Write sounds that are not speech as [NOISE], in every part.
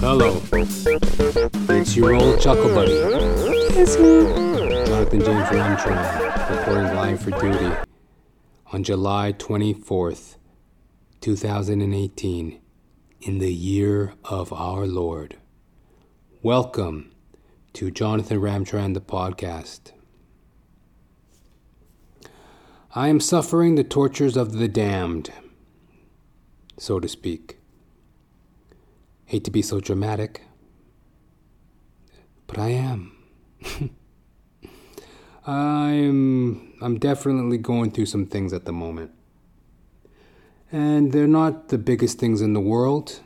Hello. It's your old Chuckle Buddy. It's me, Jonathan James Ramtran, reporting live for duty on July 24th, 2018, in the year of our Lord. Welcome to Jonathan Ramtran, the podcast. I am suffering the tortures of the damned, so to speak. Hate to be so dramatic, but I am. [LAUGHS] I'm I'm definitely going through some things at the moment. And they're not the biggest things in the world,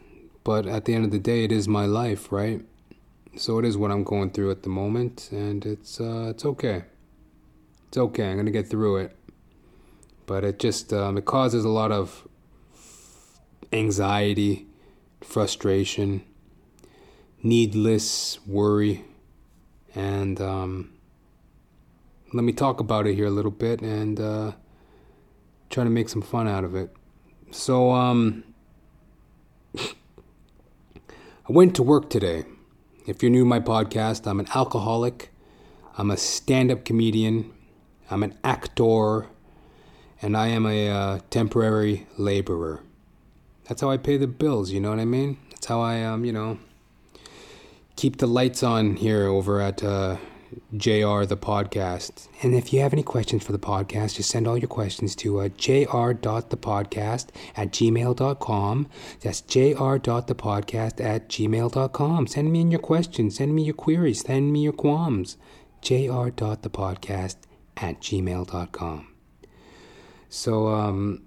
but at the end of the day it is my life, right? So it is what I'm going through at the moment and it's uh it's okay. It's okay. I'm to get through it. But it just um, it causes a lot of anxiety frustration, needless worry, and um, let me talk about it here a little bit and uh, try to make some fun out of it. So, um, I went to work today. If you're new to my podcast, I'm an alcoholic, I'm a stand up comedian, I'm an actor, and I am a uh, temporary laborer that's how I pay the bills. You know what I mean? That's how I um you know keep the lights on here over at uh, JR the podcast. And if you have any questions for the podcast, just send all your questions to uh, jr.thepodcast at gmail.com. That's jr.thepodcast at gmail.com. Send me in your questions, send me your queries, send me your qualms. jr.thepodcast at gmail.com. So, um,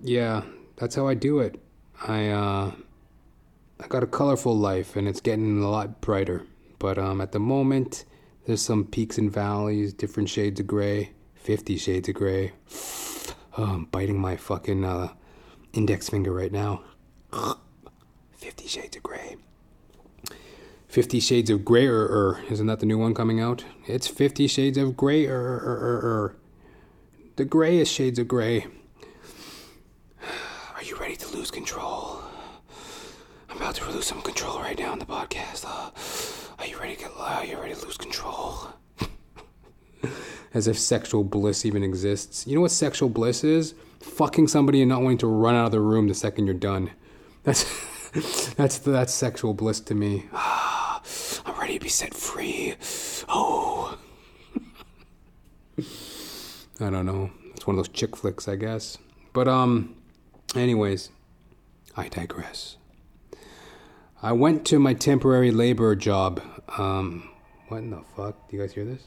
yeah, that's how I do it. I uh, I got a colorful life, and it's getting a lot brighter. But um, at the moment, there's some peaks and valleys, different shades of gray, fifty shades of gray. Oh, [SIGHS] I'm biting my fucking uh, index finger right now. [SIGHS] Fifty shades of gray. Fifty Shades of Grey, er, er, isn't that the new one coming out? It's Fifty Shades of Grey, er, er, er, er. The grayest shades of gray [SIGHS] Are you ready to lose control. I'm about to lose some control right now in the podcast. Uh, are you ready to get? Are you ready to lose control? [LAUGHS] As if sexual bliss even exists. You know what sexual bliss is? Fucking somebody and not wanting to run out of the room the second you're done. That's [LAUGHS] that's that's sexual bliss to me. [SIGHS] I'm ready to be set free. Oh. [LAUGHS] I don't know. It's one of those chick flicks, I guess. But um Anyways, I digress. I went to my temporary labor job. Um, what in the fuck? Do you guys hear this?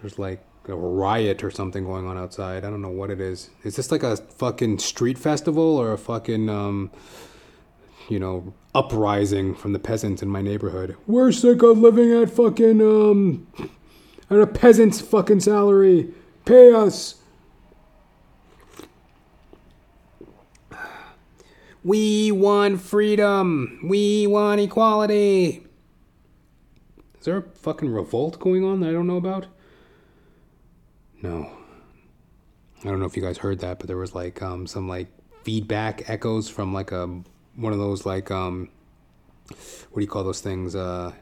There's like a riot or something going on outside. I don't know what it is. Is this like a fucking street festival or a fucking, um, you know, uprising from the peasants in my neighborhood? We're sick of living at fucking, um, at a peasant's fucking salary. Pay us. We want freedom. We want equality. Is there a fucking revolt going on that I don't know about? No. I don't know if you guys heard that, but there was like um, some like feedback echoes from like a one of those like um what do you call those things? Uh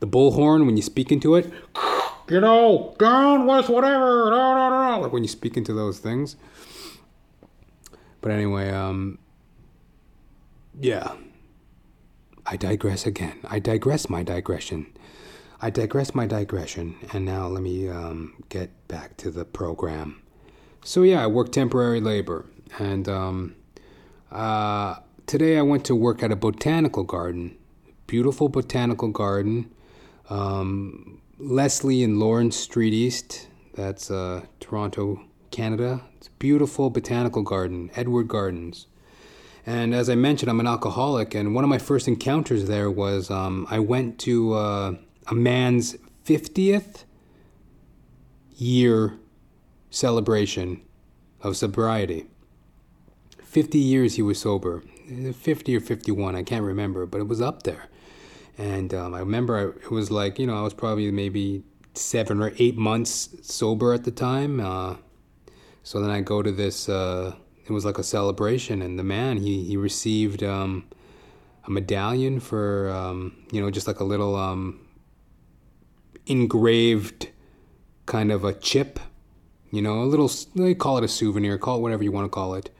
the bullhorn when you speak into it. [LAUGHS] You know, down with whatever. Like when you speak into those things. But anyway, um yeah. I digress again. I digress my digression. I digress my digression. And now let me um, get back to the program. So, yeah, I work temporary labor. And um, uh, today I went to work at a botanical garden. Beautiful botanical garden. Um, Leslie and Lawrence Street East. That's uh, Toronto, Canada. It's a beautiful botanical garden, Edward Gardens. And as I mentioned, I'm an alcoholic, and one of my first encounters there was um, I went to uh, a man's 50th year celebration of sobriety. 50 years he was sober. 50 or 51, I can't remember, but it was up there. And um, I remember I, it was like, you know, I was probably maybe seven or eight months sober at the time. Uh, so then I go to this, uh, it was like a celebration, and the man, he, he received um, a medallion for, um, you know, just like a little um, engraved kind of a chip, you know, a little, they call it a souvenir, call it whatever you want to call it.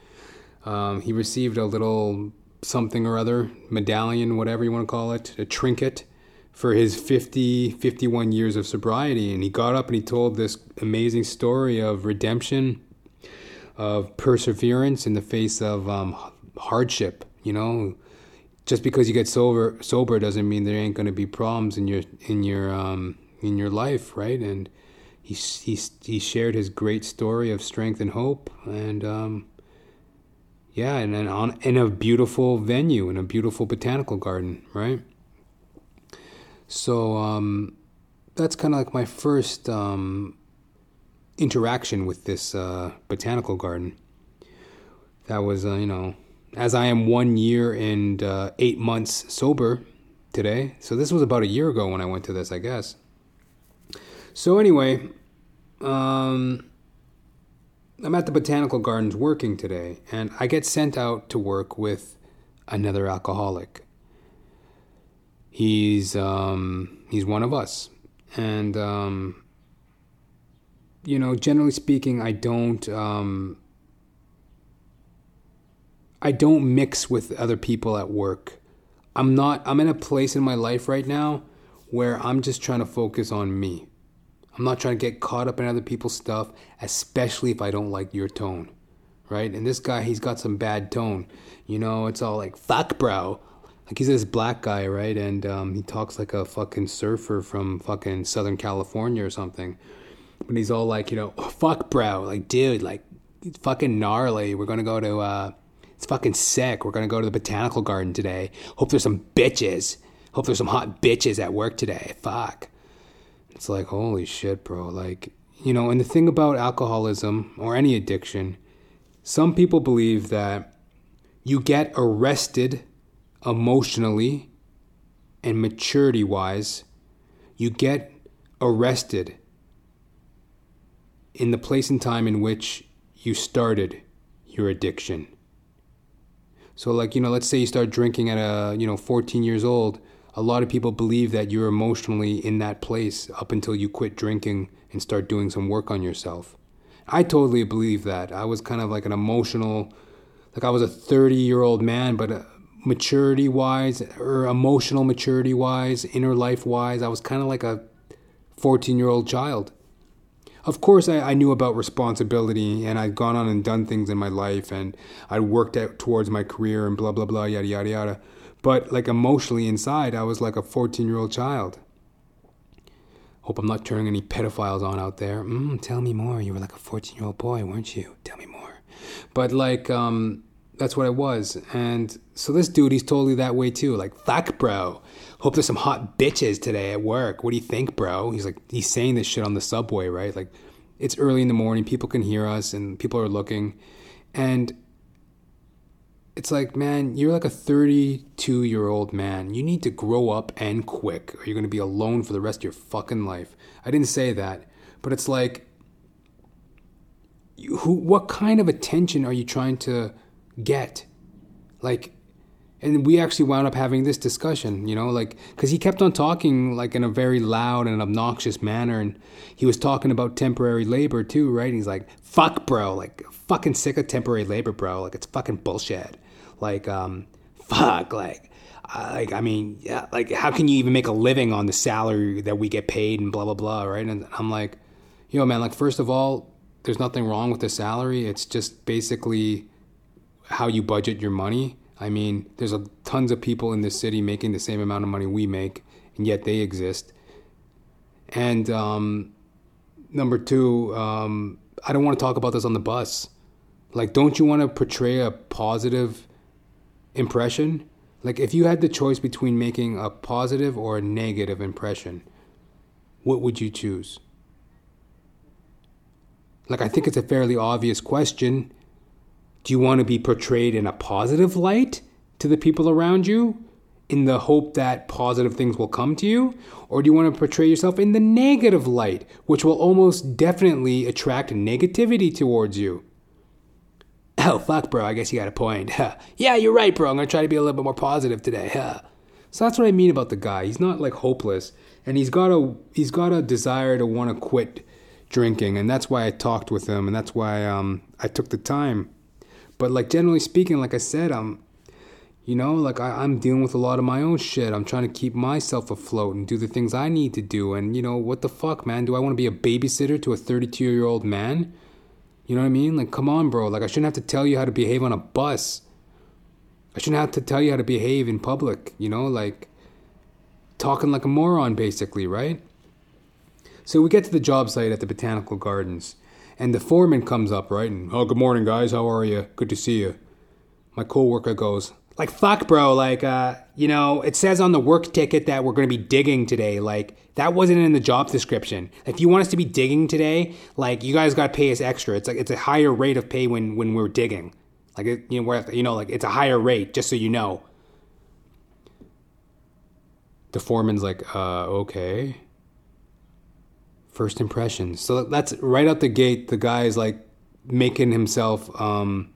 Um, he received a little something or other, medallion, whatever you want to call it, a trinket for his 50, 51 years of sobriety. And he got up and he told this amazing story of redemption, of perseverance in the face of um, hardship. You know, just because you get sober, sober doesn't mean there ain't going to be problems in your in your um, in your life, right? And he he he shared his great story of strength and hope, and um, yeah, and then on in a beautiful venue in a beautiful botanical garden, right? So um, that's kind of like my first um, interaction with this uh, botanical garden. That was, uh, you know, as I am one year and uh, eight months sober today. So this was about a year ago when I went to this, I guess. So anyway, um, I'm at the botanical gardens working today, and I get sent out to work with another alcoholic. He's um, he's one of us, and um, you know, generally speaking, I don't um, I don't mix with other people at work. I'm not. I'm in a place in my life right now where I'm just trying to focus on me. I'm not trying to get caught up in other people's stuff, especially if I don't like your tone, right? And this guy, he's got some bad tone. You know, it's all like, fuck, bro. Like he's this black guy, right? And um, he talks like a fucking surfer from fucking Southern California or something. But he's all like, you know, oh, fuck, bro. Like, dude, like, it's fucking gnarly. We're gonna go to, uh, it's fucking sick. We're gonna go to the botanical garden today. Hope there's some bitches. Hope there's some hot bitches at work today. Fuck. It's like, holy shit, bro. Like, you know, and the thing about alcoholism or any addiction, some people believe that you get arrested emotionally and maturity wise, you get arrested in the place and time in which you started your addiction. So like, you know, let's say you start drinking at a, you know, 14 years old, a lot of people believe that you're emotionally in that place up until you quit drinking and start doing some work on yourself. I totally believe that. I was kind of like an emotional, like I was a 30 year old man, but uh, maturity wise, or emotional maturity wise, inner life wise, I was kind of like a 14 year old child. Of course, I, I, knew about responsibility and I'd gone on and done things in my life and I'd worked out towards my career and blah, blah, blah, yada, yada, yada. But like emotionally inside, I was like a 14 year old child. Hope I'm not turning any pedophiles on out there. Mm, tell me more. You were like a 14 year old boy, weren't you? Tell me more. But like, um, that's what I was. And so this dude, he's totally that way too. Like, fuck, bro. Hope there's some hot bitches today at work. What do you think, bro? He's like, he's saying this shit on the subway, right? Like, it's early in the morning. People can hear us and people are looking. And it's like, man, you're like a 32 year old man. You need to grow up and quick, or you're going to be alone for the rest of your fucking life. I didn't say that, but it's like, who, what kind of attention are you trying to get? Like, and we actually wound up having this discussion, you know, like, because he kept on talking like in a very loud and obnoxious manner, and he was talking about temporary labor too, right? And he's like, "Fuck, bro, like, fucking sick of temporary labor, bro. Like, it's fucking bullshit." Like, um, fuck, like, like I mean, yeah, like how can you even make a living on the salary that we get paid and blah blah blah, right? And I'm like, yo, man, like first of all, there's nothing wrong with the salary. It's just basically how you budget your money. I mean, there's a, tons of people in this city making the same amount of money we make, and yet they exist. And um, number two, um, I don't want to talk about this on the bus. Like, don't you want to portray a positive impression? Like, if you had the choice between making a positive or a negative impression, what would you choose? Like, I think it's a fairly obvious question. Do you want to be portrayed in a positive light to the people around you in the hope that positive things will come to you? Or do you want to portray yourself in the negative light, which will almost definitely attract negativity towards you? [LAUGHS] Oh, fuck, bro, I guess you got a point. [LAUGHS] yeah, you're right, bro. I'm going to try to be a little bit more positive today. [LAUGHS] so that's what I mean about the guy. He's not like hopeless and he's got a he's got a desire to want to quit drinking and that's why I talked with him and that's why um, I took the time. But like generally speaking, like I said, I'm you know, like I, I'm dealing with a lot of my own shit. I'm trying to keep myself afloat and do the things I need to do. And you know, what the fuck, man? Do I want to be a babysitter to a 32 year old man? You know what I mean? Like, come on, bro. Like, I shouldn't have to tell you how to behave on a bus. I shouldn't have to tell you how to behave in public. You know, like talking like a moron, basically, right? So we get to the job site at the Botanical Gardens, and the foreman comes up, right? And, oh, good morning, guys. How are you? Good to see you. My coworker goes, like, fuck, bro. Like, uh, you know, it says on the work ticket that we're going to be digging today. Like, that wasn't in the job description. If you want us to be digging today, like, you guys got to pay us extra. It's like, it's a higher rate of pay when, when we're digging. Like, it, you know, where, you know, like, it's a higher rate, just so you know the foreman's like, uh, okay. First impressions. So that's right out the gate. The guy is like making himself um,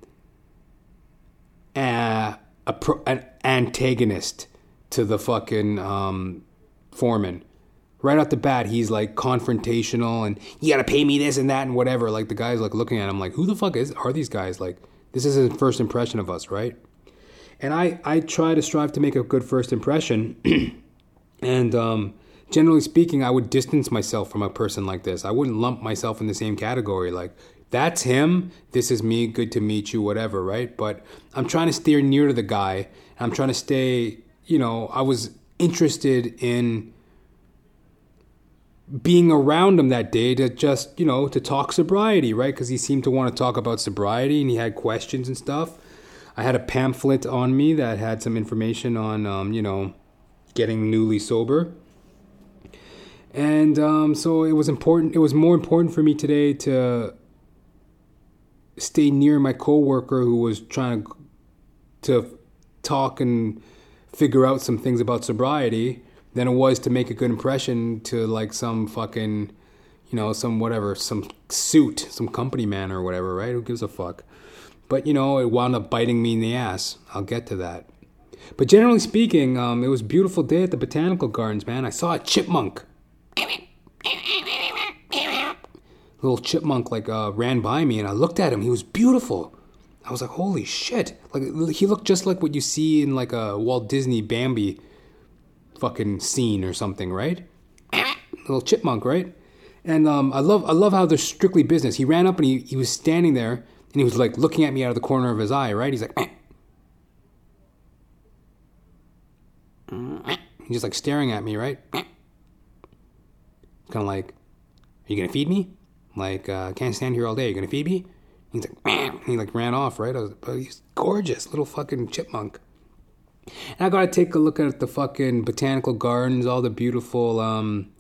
a, a pro, an antagonist to the fucking um, foreman. Right out the bat, he's like confrontational and you gotta pay me this and that and whatever. Like the guy's like looking at him like, who the fuck is are these guys? Like this is his first impression of us, right? And I I try to strive to make a good first impression. [CLEARS THROAT] And um, generally speaking, I would distance myself from a person like this. I wouldn't lump myself in the same category. Like, that's him. This is me. Good to meet you, whatever, right? But I'm trying to steer near to the guy. I'm trying to stay, you know, I was interested in being around him that day to just, you know, to talk sobriety, right? Because he seemed to want to talk about sobriety and he had questions and stuff. I had a pamphlet on me that had some information on, um, you know, getting newly sober. And um, so it was important. It was more important for me today to stay near my coworker who was trying to, talk and figure out some things about sobriety than it was to make a good impression to like some fucking, you know, some whatever, some suit, some company man or whatever, right? Who gives a fuck? But you know, it wound up biting me in the ass. I'll get to that. But generally speaking, um, it was a beautiful day at the botanical gardens, man. I saw a chipmunk. Little chipmunk like uh, ran by me, and I looked at him. He was beautiful. I was like, holy shit! Like he looked just like what you see in like a Walt Disney Bambi fucking scene or something, right? Little chipmunk, right? And um, I love I love how they're strictly business. He ran up and he, he was standing there and he was like looking at me out of the corner of his eye, right? He's like, He's just like staring at me, right? Kind of like, are you gonna feed me? Like, uh, can't stand here all day. Are you gonna feed me? He's like, he like ran off, right? I was, but he's gorgeous, little fucking chipmunk. And I gotta take a look at the fucking botanical gardens, all the beautiful um,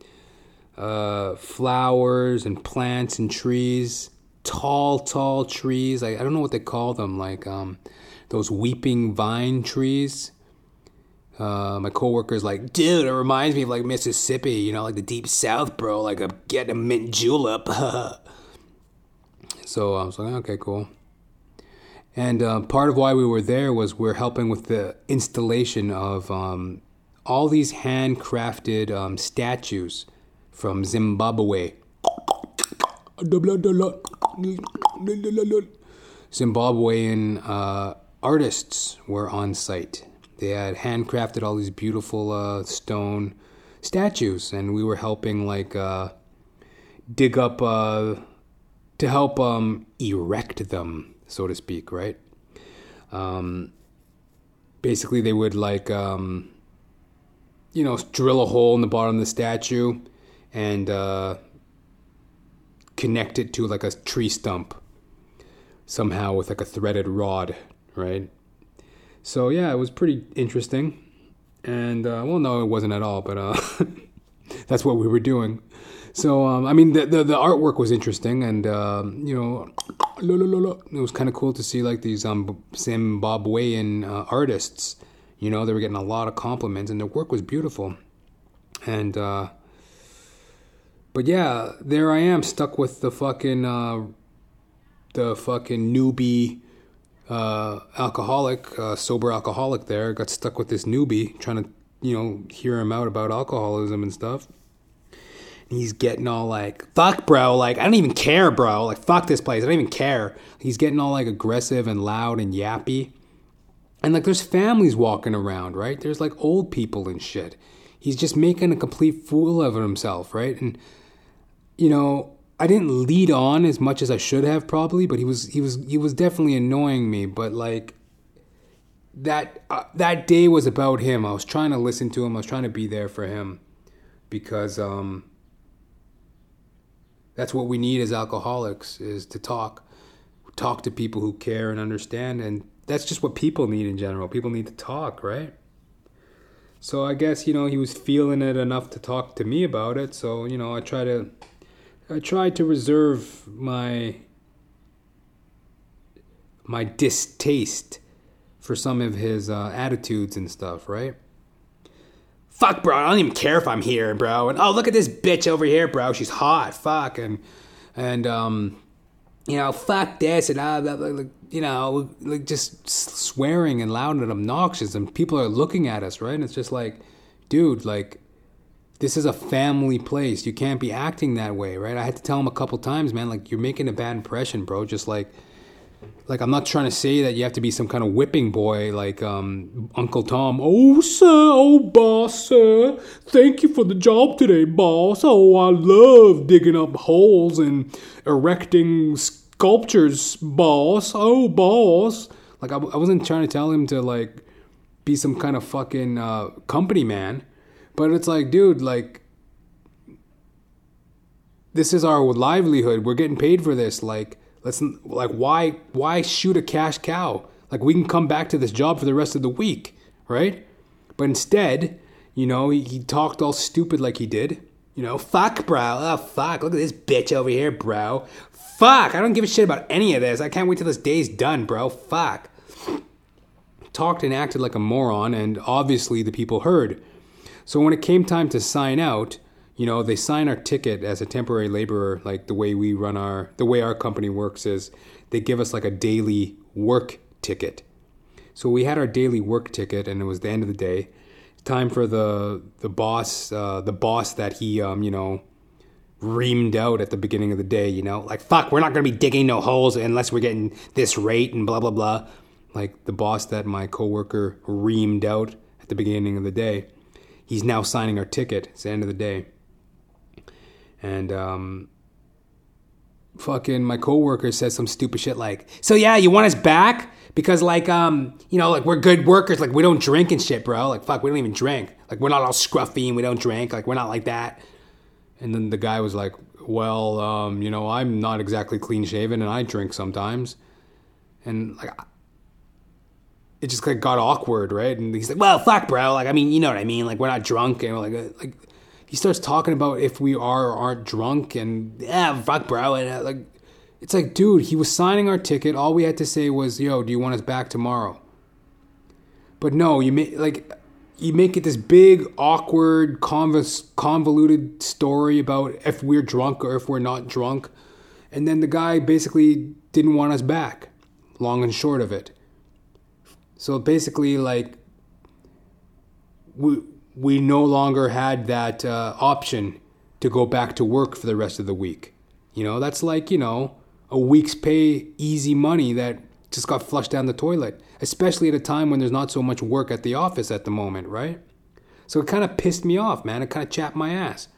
uh, flowers and plants and trees, tall, tall trees. I, I don't know what they call them, like um, those weeping vine trees. Uh, my coworker's like, dude, it reminds me of like Mississippi, you know, like the deep south, bro. Like a getting a mint julep. [LAUGHS] so I was like, okay, cool. And uh, part of why we were there was we're helping with the installation of um, all these handcrafted um, statues from Zimbabwe. Zimbabwean uh, artists were on site they had handcrafted all these beautiful uh, stone statues, and we were helping like uh, dig up uh, to help um, erect them, so to speak, right? Um, basically, they would like um, you know drill a hole in the bottom of the statue and uh, connect it to like a tree stump somehow with like a threaded rod, right? So yeah, it was pretty interesting. And uh, well, no, it wasn't at all, but uh, [LAUGHS] that's what we were doing. So um, I mean, the, the, the artwork was interesting, and um, you know, It was kind of cool to see like these um, Zimbabwean uh, artists. You know, they were getting a lot of compliments, and their work was beautiful. And uh, but yeah, there I am stuck with the fucking uh, the fucking newbie uh, alcoholic, uh, sober alcoholic. There got stuck with this newbie trying to you know hear him out about alcoholism and stuff And he's getting all like, fuck, bro. Like, I don't even care, bro. Like, fuck this place. I don't even care. He's getting all like aggressive and loud and yappy. And like, there's families walking around, right? There's like old people and shit. He's just making a complete fool of himself, right? And, you know, I didn't lead on as much as I should have probably, but he was he was he was definitely annoying me. But like that uh, that day was about him. I was trying to listen to him. I was trying to be there for him because um, that's what we need as alcoholics is to talk talk to people who care and understand and that's just what people need in general people need to talk right so i guess you know he was feeling it enough to talk to me about it so you know i try to i tried to reserve my my distaste for some of his uh, attitudes and stuff right fuck, bro, I don't even care if I'm here, bro. And oh, look at this bitch over here, bro. She's hot, fuck, and and um, you know, fuck this, and uh, like, you know, like just swearing and loud and obnoxious, and people are looking at us, right? And it's just like, dude, like. This is a family place. You can't be acting that way, right? I had to tell him a couple times, man. Like you're making a bad impression, bro. Just like, like I'm not trying to say that you have to be some kind of whipping boy like um, Uncle Tom. Oh sir, oh boss, sir, thank you for the job today, boss. Oh, I love digging up holes and erecting sculptures, boss. Oh, boss. Like I, I wasn't trying to tell him to like be some kind of fucking uh, company man, but it's like, dude, like this is our livelihood. We're getting paid for this, like Let's like why why shoot a cash cow? Like we can come back to this job for the rest of the week, right? But instead, you know, he, he talked all stupid like he did. You know, fuck, bro. Oh, fuck. Look at this bitch over here, bro. Fuck. I don't give a shit about any of this. I can't wait till this day's done, bro. Fuck. Talked and acted like a moron, and obviously the people heard. So when it came time to sign out, you know, they sign our ticket as a temporary laborer, like the way we run our, the way our company works is they give us like a daily work ticket. So we had our daily work ticket, and it was the end of the day. Time for the the boss, uh, the boss that he, um, you know, reamed out at the beginning of the day. You know, like fuck, we're not gonna be digging no holes unless we're getting this rate and blah blah blah. Like the boss that my coworker reamed out at the beginning of the day, he's now signing our ticket. It's the end of the day and um, fucking my coworker says some stupid shit like, "So yeah, you want us back because like um, you know, like we're good workers, like we don't drink and shit, bro. Like fuck, we don't even drink. Like we're not all scruffy and we don't drink. Like we're not like that." And then the guy was like, "Well, um, you know, I'm not exactly clean shaven and I drink sometimes." And like it just like got awkward, right? And he's like, "Well, fuck, bro. Like, I mean, you know what I mean? Like, we're not drunk, and we're like, like, he starts talking about if we are or aren't drunk and yeah, fuck, bro. And uh, like, it's like, dude, he was signing our ticket. All we had to say was, yo, do you want us back tomorrow? But no, you make like you make it this big, awkward, convoluted story about if we're drunk or if we're not drunk, and then the guy basically didn't want us back. Long and short of it. So basically, like we we no longer had that uh, option to go back to work for the rest of the week. You know, that's like, you know, a week's pay, easy money that just got flushed down the toilet, especially at a time when there's not so much work at the office at the moment, right? So it kind of pissed me off, man. It kind of chapped my ass.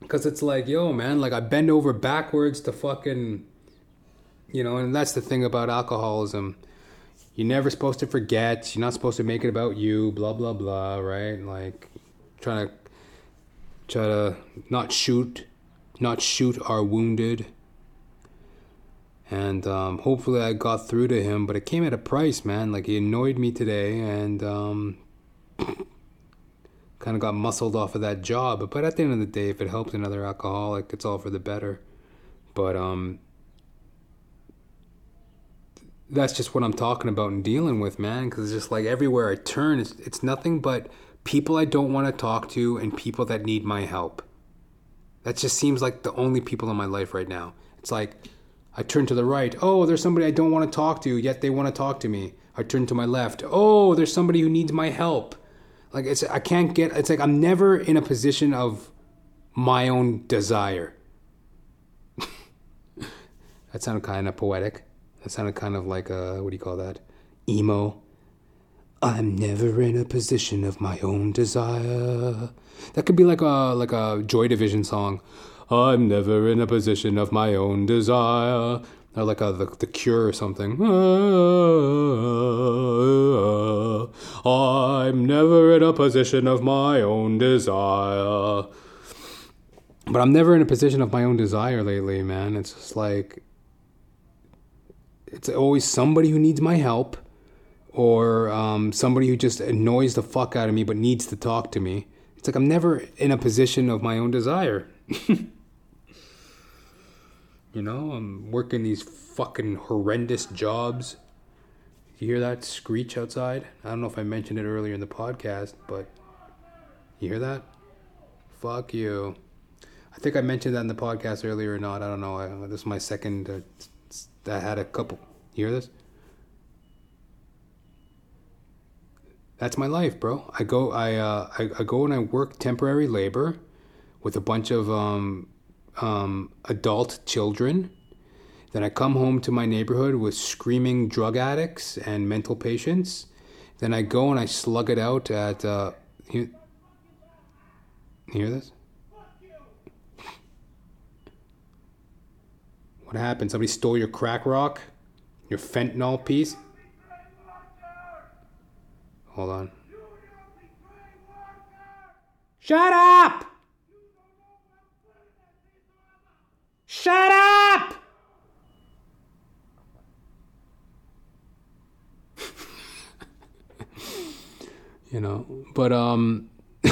Because it's like, yo, man, like I bend over backwards to fucking, you know, and that's the thing about alcoholism you're never supposed to forget. You're not supposed to make it about you. Blah blah blah. Right? Like trying to try to not shoot, not shoot our wounded. And um, hopefully I got through to him, but it came at a price, man. Like he annoyed me today, and um, [LAUGHS] kind of got muscled off of that job. But at the end of the day, if it helps another alcoholic, it's all for the better. but um that's just what I'm talking about and dealing with, man. Because it's just like everywhere I turn, it's, it's nothing but people I don't want to talk to and people that need my help. That just seems like the only people in my life right now. It's like I turn to the right. Oh, there's somebody I don't want to talk to, yet they want to talk to me. I turn to my left. Oh, there's somebody who needs my help. Like it's I can't get it's like I'm never in a position of my own desire. [LAUGHS] that sounded kind of poetic. That sounded kind of like a what do you call that? Emo. I'm never in a position of my own desire. That could be like a like a Joy Division song. I'm never in a position of my own desire. Or like a the, the Cure or something. I'm never in a position of my own desire. But I'm never in a position of my own desire lately, man. It's just like it's always somebody who needs my help or um, somebody who just annoys the fuck out of me but needs to talk to me. It's like I'm never in a position of my own desire. [LAUGHS] you know, I'm working these fucking horrendous jobs. You hear that screech outside? I don't know if I mentioned it earlier in the podcast, but you hear that? Fuck you. I think I mentioned that in the podcast earlier or not. I don't know. I, this is my second. Uh, I had a couple. You hear this? That's my life, bro. I go, I, uh, I, I go and I work temporary labor with a bunch of um, um, adult children. Then I come home to my neighborhood with screaming drug addicts and mental patients. Then I go and I slug it out at. Uh, you, you hear this? What happened? Somebody stole your crack rock? Your fentanyl piece? Hold on. Shut up! Shut up! [LAUGHS] you know, but um [LAUGHS]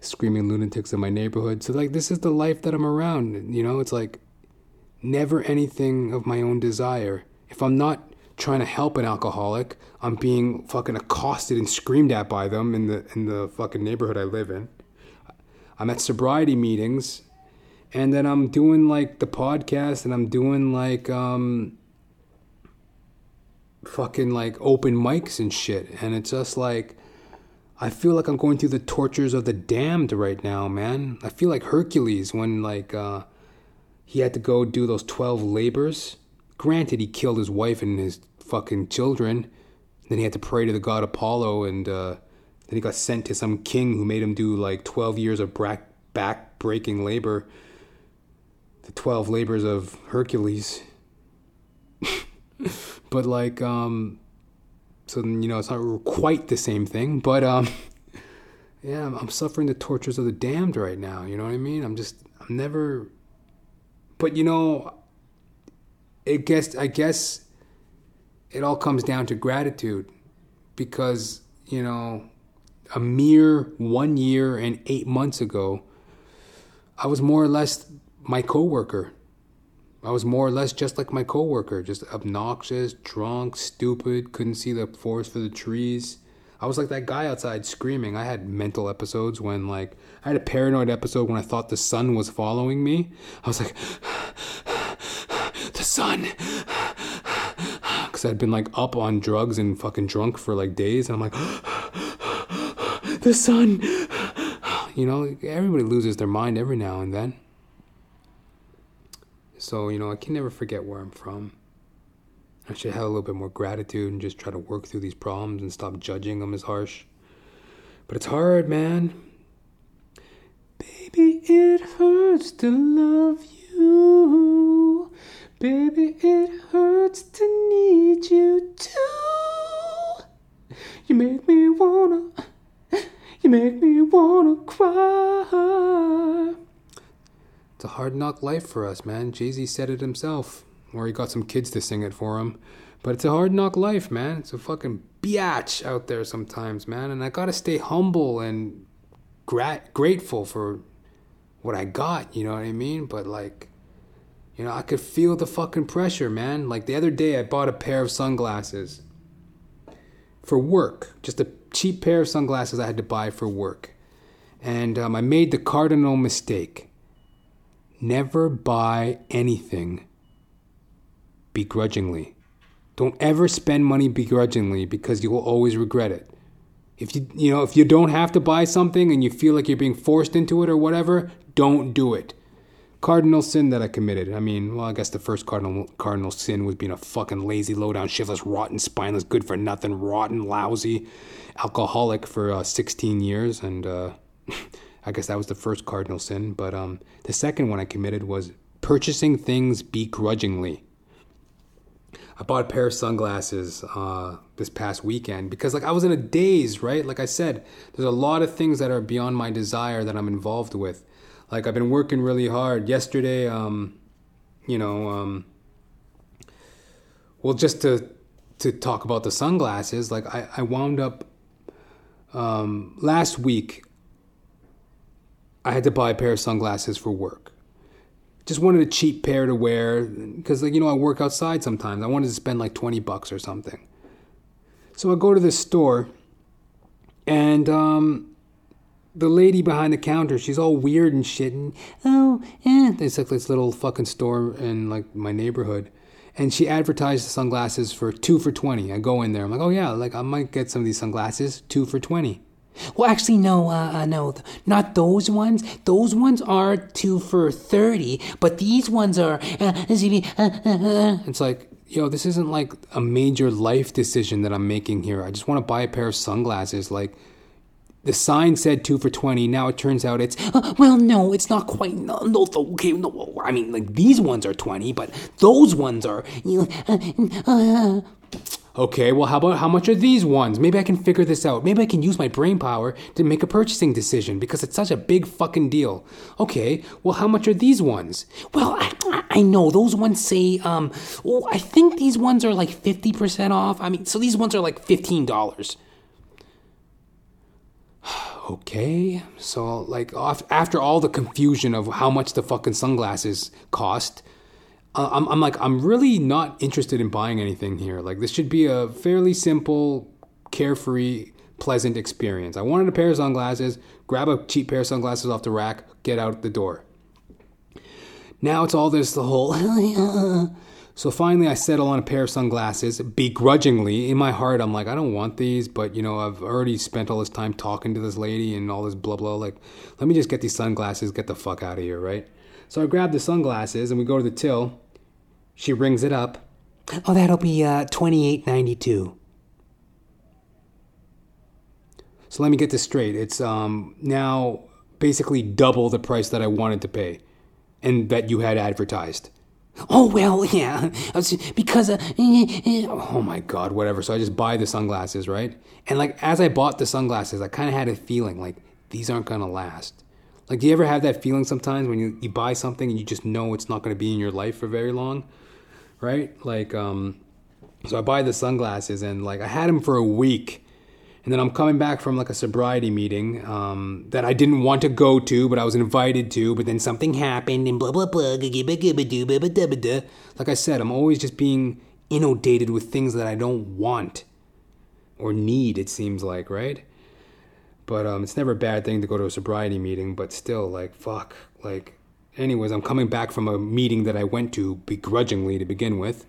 screaming lunatics in my neighborhood. So like this is the life that I'm around, you know? It's like never anything of my own desire. If I'm not trying to help an alcoholic, I'm being fucking accosted and screamed at by them in the in the fucking neighborhood I live in. I'm at sobriety meetings and then I'm doing like the podcast and I'm doing like um fucking like open mics and shit and it's just like I feel like I'm going through the tortures of the damned right now, man. I feel like Hercules when like uh he had to go do those 12 labors. Granted, he killed his wife and his fucking children. Then he had to pray to the god Apollo, and uh, then he got sent to some king who made him do like 12 years of back breaking labor. The 12 labors of Hercules. [LAUGHS] but like, um, so you know, it's not quite the same thing, but um, [LAUGHS] yeah, I'm, I'm suffering the tortures of the damned right now. You know what I mean? I'm just, I'm never but you know, it guess I guess it all comes down to gratitude because, you know, a mere one year and eight months ago, I was more or less my coworker. I was more or less just like my coworker, just obnoxious, drunk, stupid, couldn't see the forest for the trees. I was like that guy outside screaming. I had mental episodes when, like, I had a paranoid episode when I thought the sun was following me. I was like, the sun. Because I'd been, like, up on drugs and fucking drunk for, like, days. And I'm like, the sun. You know, everybody loses their mind every now and then. So, you know, I can never forget where I'm from. I should have a little bit more gratitude and just try to work through these problems and stop judging them as harsh. But it's hard, man. Baby, it hurts to love you. Baby, it hurts to need you too. You make me wanna, you make me wanna cry. It's a hard knock life for us, man. Jay Z said it himself or he got some kids to sing it for him. But it's a hard knock life, man. It's a fucking biatch out there sometimes, man. And I gotta stay humble and gra- grateful for what I got, you know what I mean? But like, You know, I could feel the fucking pressure, man. Like the other day, I bought a pair of sunglasses for work, just a cheap pair of sunglasses I had to buy for work. And um, I made the cardinal mistake never buy anything begrudgingly. Don't ever spend money begrudgingly because you will always regret it. If you you know if you don't have to buy something and you feel like you're being forced into it or whatever, don't do it. Cardinal sin that I committed. I mean, well, I guess the first cardinal cardinal sin was being a fucking lazy, low down, shiftless, rotten, spineless, good for nothing, rotten, lousy, alcoholic for uh, 16 years, and uh, [LAUGHS] I guess that was the first cardinal sin. But um, the second one I committed was purchasing things begrudgingly. I bought a pair of sunglasses uh, this past weekend because, like, I was in a daze, right? Like I said, there's a lot of things that are beyond my desire that I'm involved with. Like, I've been working really hard. Yesterday, um, you know, um, well, just to to talk about the sunglasses, like, I, I wound up um, last week. I had to buy a pair of sunglasses for work just wanted a cheap pair to wear because like you know I work outside sometimes. I wanted to spend like 20 bucks or something. So I go to this store and um the lady behind the counter, she's all weird and shit and oh, yeah, it's like this little fucking store in like my neighborhood. And she advertised the sunglasses for 2 for 20. I go in there. I'm like, "Oh yeah, like I might get some of these sunglasses 2 for 20." Well, actually, no, uh, uh, no, not those ones. Those ones are two for thirty, but these ones are. Uh, it's like, yo, this isn't like a major life decision that I'm making here. I just want to buy a pair of sunglasses. Like, the sign said two for twenty. Now it turns out it's uh, well, no, it's not quite. No, no, okay, no. I mean, like these ones are twenty, but those ones are. You know, Okay, well, how about how much are these ones? Maybe I can figure this out. Maybe I can use my brain power to make a purchasing decision because it's such a big fucking deal. Okay, well, how much are these ones? Well, I, I know those ones say, um, oh, I think these ones are like 50% off. I mean, so these ones are like $15. [SIGHS] okay, so like after all the confusion of how much the fucking sunglasses cost, Uh, I'm, I'm like, I'm really not interested in buying anything here. Like, this should be a fairly simple, carefree, pleasant experience. I wanted a pair of sunglasses, grab a cheap pair of sunglasses off the rack, get out the door. Now it's all this, the whole. [LAUGHS] so finally, I settle on a pair of sunglasses, begrudgingly. In my heart, I'm like, I don't want these, but you know, I've already spent all this time talking to this lady and all this blah blah. Like, let me just get these sunglasses, get the fuck out of here, right? So I grab the sunglasses and we go to the till. She rings it up. Oh, that'll be uh, twenty eight ninety two. So let me get this straight. It's um, now basically double the price that I wanted to pay, and that you had advertised. Oh well, [LAUGHS] yeah, because uh, oh my god, whatever. So I just buy the sunglasses, right? And like as I bought the sunglasses, I kind of had a feeling like these aren't gonna last. Like, do you ever have that feeling sometimes when you, you buy something and you just know it's not gonna be in your life for very long? Right? Like, um, so I buy the sunglasses and like I had them for a week. And then I'm coming back from like a sobriety meeting um, that I didn't want to go to, but I was invited to. But then something happened and blah blah blah. Like I said, I'm always just being inundated with things that I don't want or need. It seems like right, but um, it's never a bad thing to go to a sobriety meeting. But still, like fuck, like anyways, I'm coming back from a meeting that I went to begrudgingly to begin with.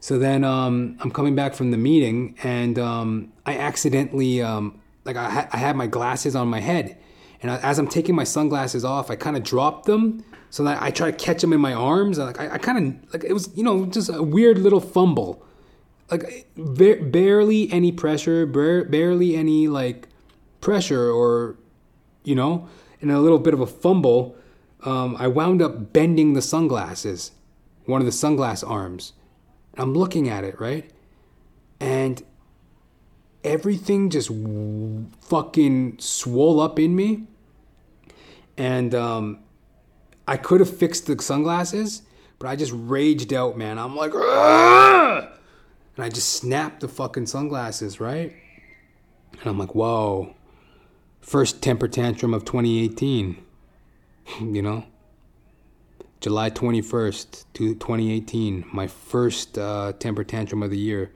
So then um, I'm coming back from the meeting, and um, I accidentally, um, like, I, ha- I, had my glasses on my head. And I, as I'm taking my sunglasses off, I kind of dropped them. So that I try to catch them in my arms. Like, I, I kind of, like, it was, you know, just a weird little fumble. Like, ba- barely any pressure, ba- barely any, like, pressure or, you know, and a little bit of a fumble um, I wound up bending the sunglasses, one of the sunglass arms. I'm looking at it, right? And everything just fucking swole up in me. And um, I could have fixed the sunglasses, but I just raged out, man. I'm like, Argh! and I just snapped the fucking sunglasses, right? And I'm like, whoa, first temper tantrum of 2018 [LAUGHS] you know? July 21st, to 2018, my first uh, temper tantrum of the year.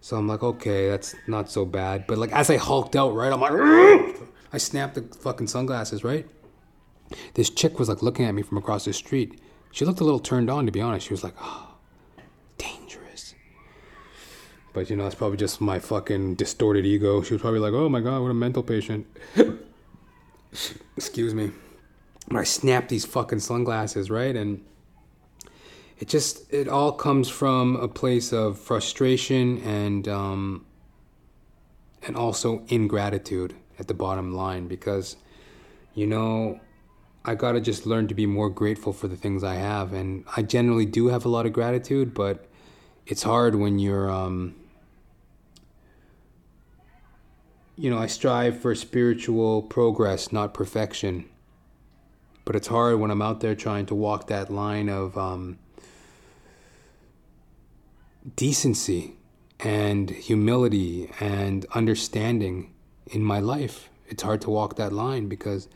So I'm like, okay, that's not so bad. But like as I hulked out, right, I'm like, [LAUGHS] I snapped the fucking sunglasses, right? This chick was like looking at me from across the street. She looked a little turned on, to be honest. She was like, oh, dangerous. But you know, it's probably just my fucking distorted ego. She was probably like, oh my god, what a mental patient. [LAUGHS] Excuse me. But I snapped these fucking sunglasses, right? And it just, it all comes from a place of frustration and, um, and also ingratitude at the bottom line because, you know, I gotta just learn to be more grateful for the things I have. And I generally do have a lot of gratitude, but it's hard when you're, um, you know, I strive for spiritual progress, not perfection. But it's hard when I'm out there trying to walk that line of um, decency and humility and understanding in my life. It's hard to walk that line because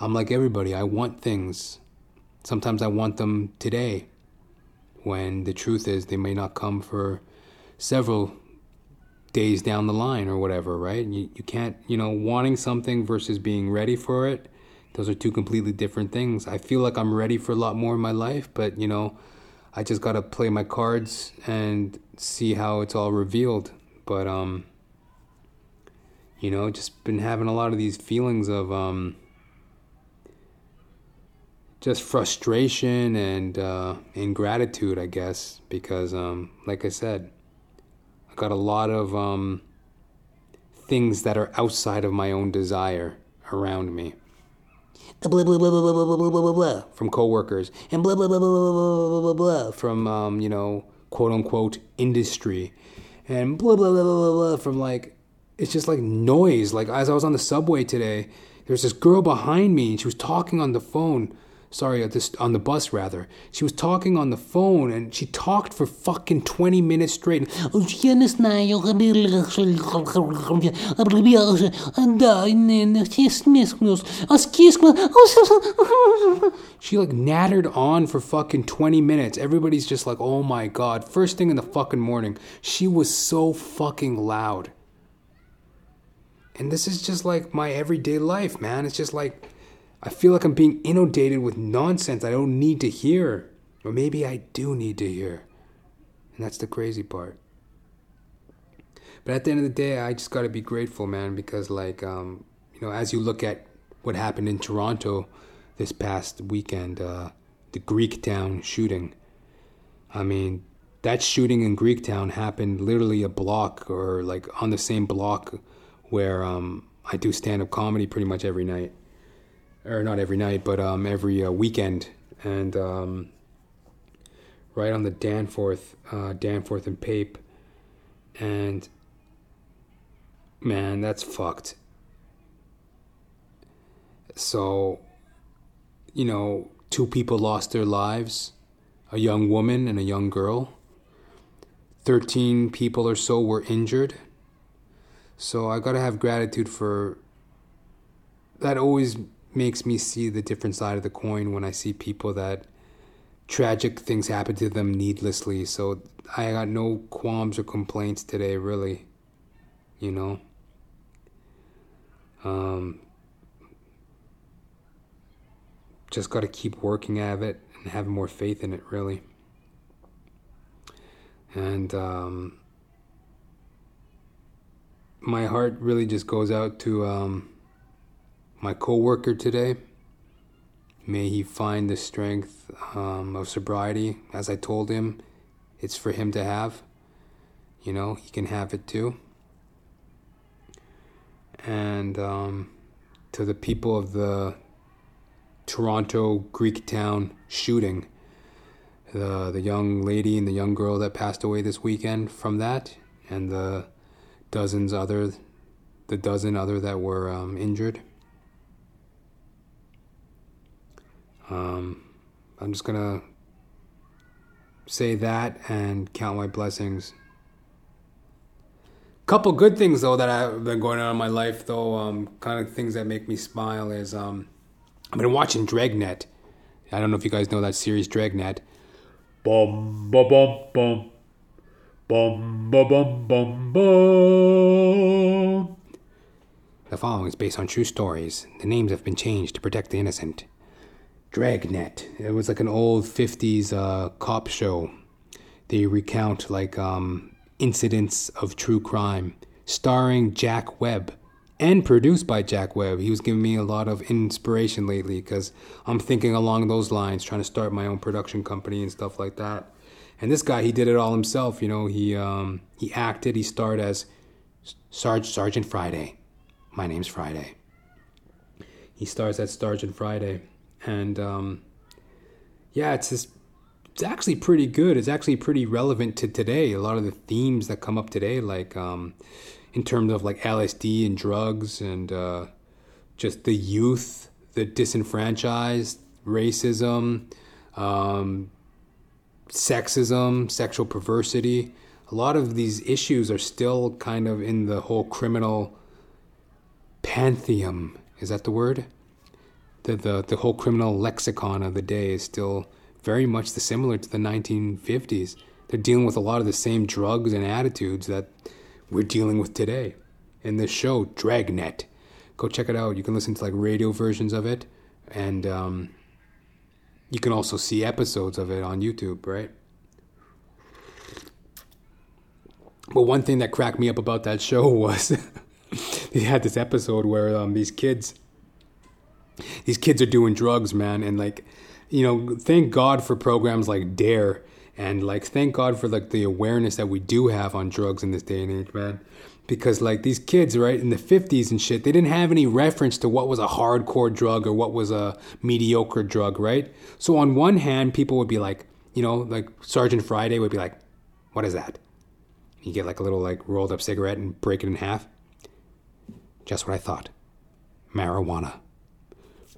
I'm like everybody. I want things. Sometimes I want them today when the truth is they may not come for several days down the line or whatever, right? You, you can't, you know, wanting something versus being ready for it, those are two completely different things. I feel like I'm ready for a lot more in my life, but, you know, I just got to play my cards and see how it's all revealed. But, um, you know, just been having a lot of these feelings of, um, just frustration and uh, ingratitude, I guess, because, um, like I said, I got a lot of um, things that are outside of my own desire around me. Blah blah blah blah blah blah blah blah blah from coworkers and blah blah blah blah blah blah blah blah from um, you know quote unquote industry and blah blah blah blah blah blah from like it's just like noise. Like as I was on the subway today, there was this girl behind me and she was talking on the phone sorry, uh, this, on the bus rather. She was talking on the phone and she talked for fucking 20 minutes straight. She like nattered on for fucking 20 minutes. Everybody's just like, oh my god. First thing in the fucking morning, she was so fucking loud. And this is just like my everyday life, man. It's just like I feel like I'm being inundated with nonsense I don't need to hear. Or maybe I do need to hear. And that's the crazy part. But at the end of the day, I just got to be grateful, man, because, like, um, you know, as you look at what happened in Toronto this past weekend, uh, the Greektown shooting, I mean, that shooting in Greektown happened literally a block or like on the same block where um, I do stand up comedy pretty much every night or not every night, but um, every uh, weekend, and um, right on the Danforth, uh, Danforth and Pape, and man, that's fucked. So, you know, two people lost their lives, a young woman and a young girl. Thirteen people or so were injured. So I gotta have gratitude for that. Always makes me see the different side of the coin when I see people that tragic things happen to them needlessly. So I got no qualms or complaints today, really. You know? Um, just got to keep working at it and have more faith in it, really. And um, my heart really just goes out to. Um, my coworker today. May he find the strength um, of sobriety, as I told him, it's for him to have. You know, he can have it too. And um, to the people of the Toronto Greek town shooting, the the young lady and the young girl that passed away this weekend from that, and the dozens other, the dozen other that were um, injured. Um, I'm just gonna say that and count my blessings. Couple good things though that have been going on in my life though, um, kind of things that make me smile is um, I've been watching Dragnet. I don't know if you guys know that series Dragnet. Bum bum bum. Bum bum bum bum. The following is based on true stories. The names have been changed to protect the innocent. Dragnet. It was like an old 50s uh, cop show. They recount like um, incidents of true crime, starring Jack Webb and produced by Jack Webb. He was giving me a lot of inspiration lately because I'm thinking along those lines, trying to start my own production company and stuff like that. And this guy, he did it all himself. You know, he um, he acted. He starred as Sarge Sergeant Friday. My name's Friday. He stars as Sergeant Friday, and um, yeah, it's just it's actually pretty good. It's actually pretty relevant to today. A lot of the themes that come up today, like um, in terms of like LSD and drugs and uh, just the youth, the disenfranchised, racism, um, sexism, sexual perversity. A lot of these issues are still kind of in the whole criminal pantheon. Is that the word? The, the, the whole criminal lexicon of the day is still very much the similar to the 1950s. They're dealing with a lot of the same drugs and attitudes that we're dealing with today. In this show, Dragnet, go check it out. You can listen to like radio versions of it, and um, you can also see episodes of it on YouTube, right? But one thing that cracked me up about that show [LAUGHS] was [LAUGHS] they had this episode where um, these kids, these kids are doing drugs, man, and like, you know, thank God for programs like Dare, and like, thank God for like the awareness that we do have on drugs in this day and age, man. Because like these kids, right, in the 50s and shit, they didn't have any reference to what was a hardcore drug or what was a mediocre drug, right? So on one hand, people would be like, you know, like Sergeant Friday would be like, what is that? You get like a little like rolled up cigarette and break it in half. Just what I thought. Marijuana.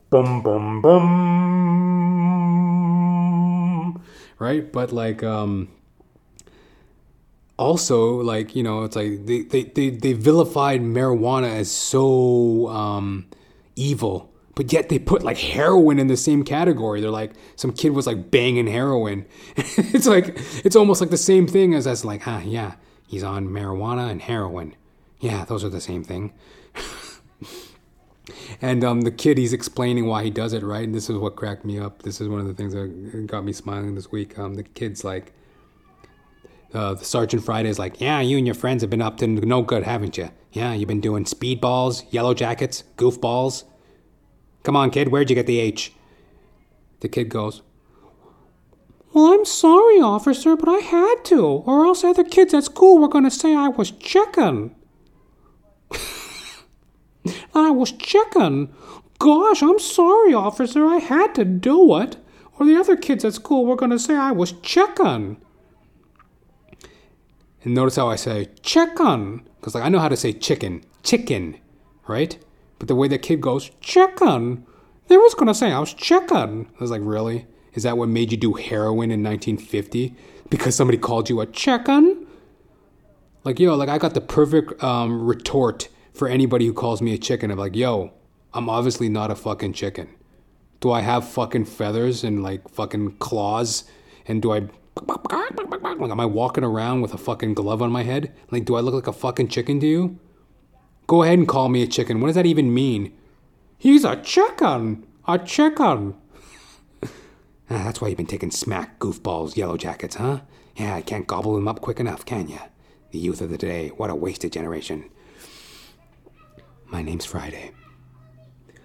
Bum bum bum. Right? But like um also like, you know, it's like they they, they, they vilified marijuana as so um evil. But yet they put like heroin in the same category. They're like some kid was like banging heroin. [LAUGHS] it's like it's almost like the same thing as as like, ah yeah, he's on marijuana and heroin. Yeah, those are the same thing. [LAUGHS] and um, the kid, he's explaining why he does it, right? And this is what cracked me up. This is one of the things that got me smiling this week. Um, the kid's like, uh, the Sergeant Friday is like, yeah, you and your friends have been up to no good, haven't you? Yeah, you've been doing speedballs, yellow jackets, goofballs. Come on, kid, where'd you get the H? The kid goes, well, I'm sorry, officer, but I had to, or else other kids at school were going to say I was chicken. [LAUGHS] Was chicken. Gosh, I'm sorry, officer, I had to do it, or the other kids at school were going to say I was chicken. And notice how I say chicken, because like I know how to say chicken, chicken, right? But the way the kid goes, chicken, they was going to say I was chicken. I was like, really? Is that what made you do heroin in 1950? Because somebody called you a chicken? Like, yo, like I got the perfect um, retort for anybody who calls me a chicken. I'm like, yo, I'm obviously not a fucking chicken. Do I have fucking feathers and like fucking claws? And do I. Like, am I walking around with a fucking glove on my head? Like, do I look like a fucking chicken to you? Go ahead and call me a chicken. What does that even mean? He's a chicken! A chicken! [LAUGHS] Ah, that's why you've been taking smack, goofballs, yellow jackets, huh? Yeah, I can't gobble them up quick enough, can ya? The youth of the day, what a wasted generation. My name's Friday.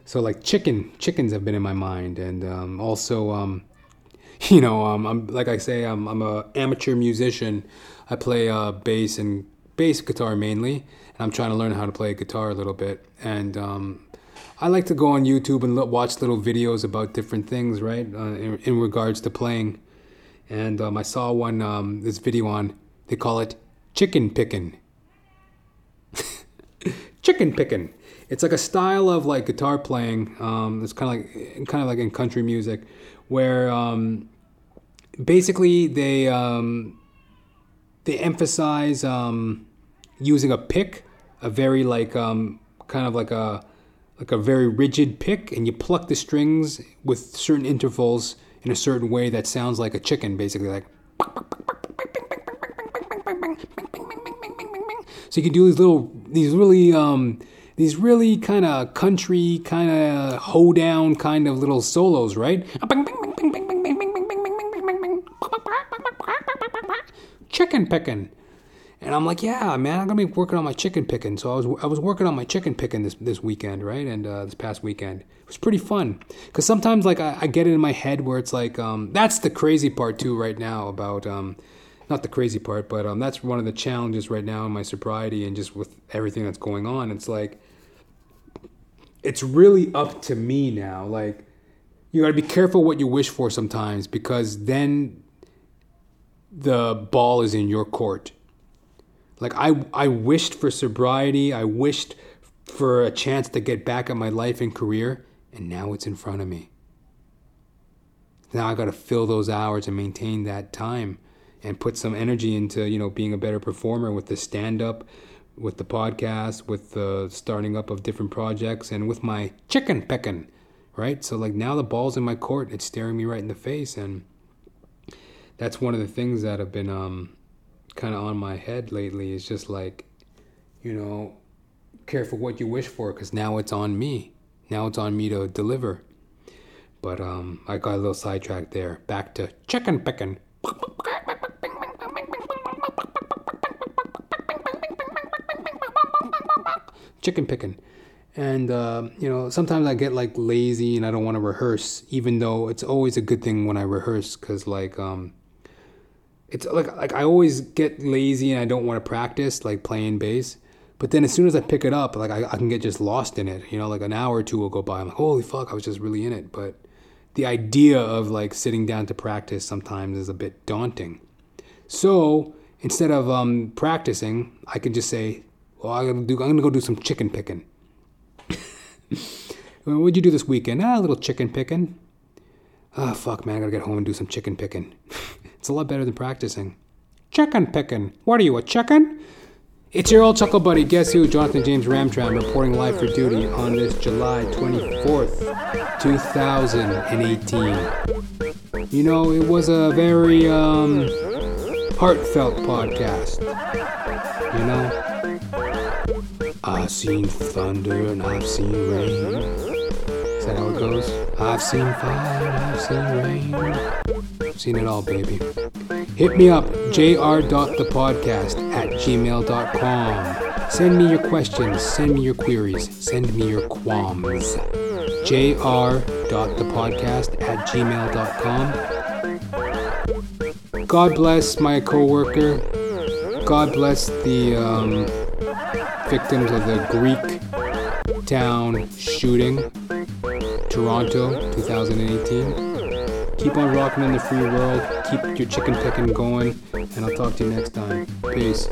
So, like, chicken, chickens have been in my mind, and um, also, um, [LAUGHS] you know, um, I'm like I say, I'm I'm a amateur musician. I play uh, bass and bass guitar mainly, and I'm trying to learn how to play guitar a little bit. And um, I like to go on YouTube and watch little videos about different things, right, uh, in, in, regards to playing. And um, I saw one, um, this video on, they call it chicken picking. Chicken picking. It's like a style of like guitar playing. Um, it's kind of like kind of like in country music, where um, basically they um, they emphasize um, using a pick, a very like kind of like a like a very rigid pick, and you pluck the strings with certain intervals in a certain way that sounds like a chicken, basically like. So you can do these little, these really, um, these really kind of country, kind of hoedown kind of little solos, right? Chicken picking. And I'm like, yeah, man, I'm gonna be working on my chicken picking. So I was I was working on my chicken picking this this weekend, right? And uh, this past weekend, it was pretty fun. Cause sometimes like I, I get it in my head where it's like, um, that's the crazy part too right now about, um, not the crazy part, but um, that's one of the challenges right now in my sobriety and just with everything that's going on. It's like, it's really up to me now. Like, you gotta be careful what you wish for sometimes because then the ball is in your court. Like I I wished for sobriety, I wished for a chance to get back at my life and career, and now it's in front of me. Now I got to fill those hours and maintain that time and put some energy into, you know, being a better performer with the stand up, with the podcast, with the starting up of different projects and with my chicken pecking right? So like now the ball's in my court, it's staring me right in the face and that's one of the things that have been um kind of on my head lately is just like, you know, careful what you wish for because now it's on me. Now it's on me to deliver. But um, I got a little sidetracked there. Back to chicken picking. [LAUGHS] Chicken picking. And, uh, you know, sometimes I get like lazy and I don't want to rehearse, even though it's always a good thing when I rehearse because, like, um, it's like like I always get lazy and I don't want to practice like playing bass. But then as soon as I pick it up, like I, I can get just lost in it. You know, like an hour or two will go by. I'm like, holy fuck, I was just really in it. But the idea of like sitting down to practice sometimes is a bit daunting. So instead of um, practicing, I can just say, well, I'm gonna do. I'm gonna go do some chicken picking. [LAUGHS] What'd you do this weekend? Ah, a little chicken picking. Ah, fuck, man, I gotta get home and do some chicken picking. [LAUGHS] It's a lot better than practicing. Chicken picking. What are you, a chicken? It's your old chuckle buddy, guess who? Jonathan James Ramtram reporting live for duty on this July 24th, 2018. You know, it was a very um, heartfelt podcast. You know? I've seen thunder and I've seen rain. Is that how it goes? I've seen fire I've seen rain. I've Seen it all, baby. Hit me up, jr.thepodcast at gmail.com. Send me your questions, send me your queries, send me your qualms. jr.thepodcast at gmail.com. God bless my coworker. God bless the um, victims of the Greek town shooting, Toronto, 2018 keep on rocking in the free world. Keep your chicken picking going. And I'll talk to you next time. Peace.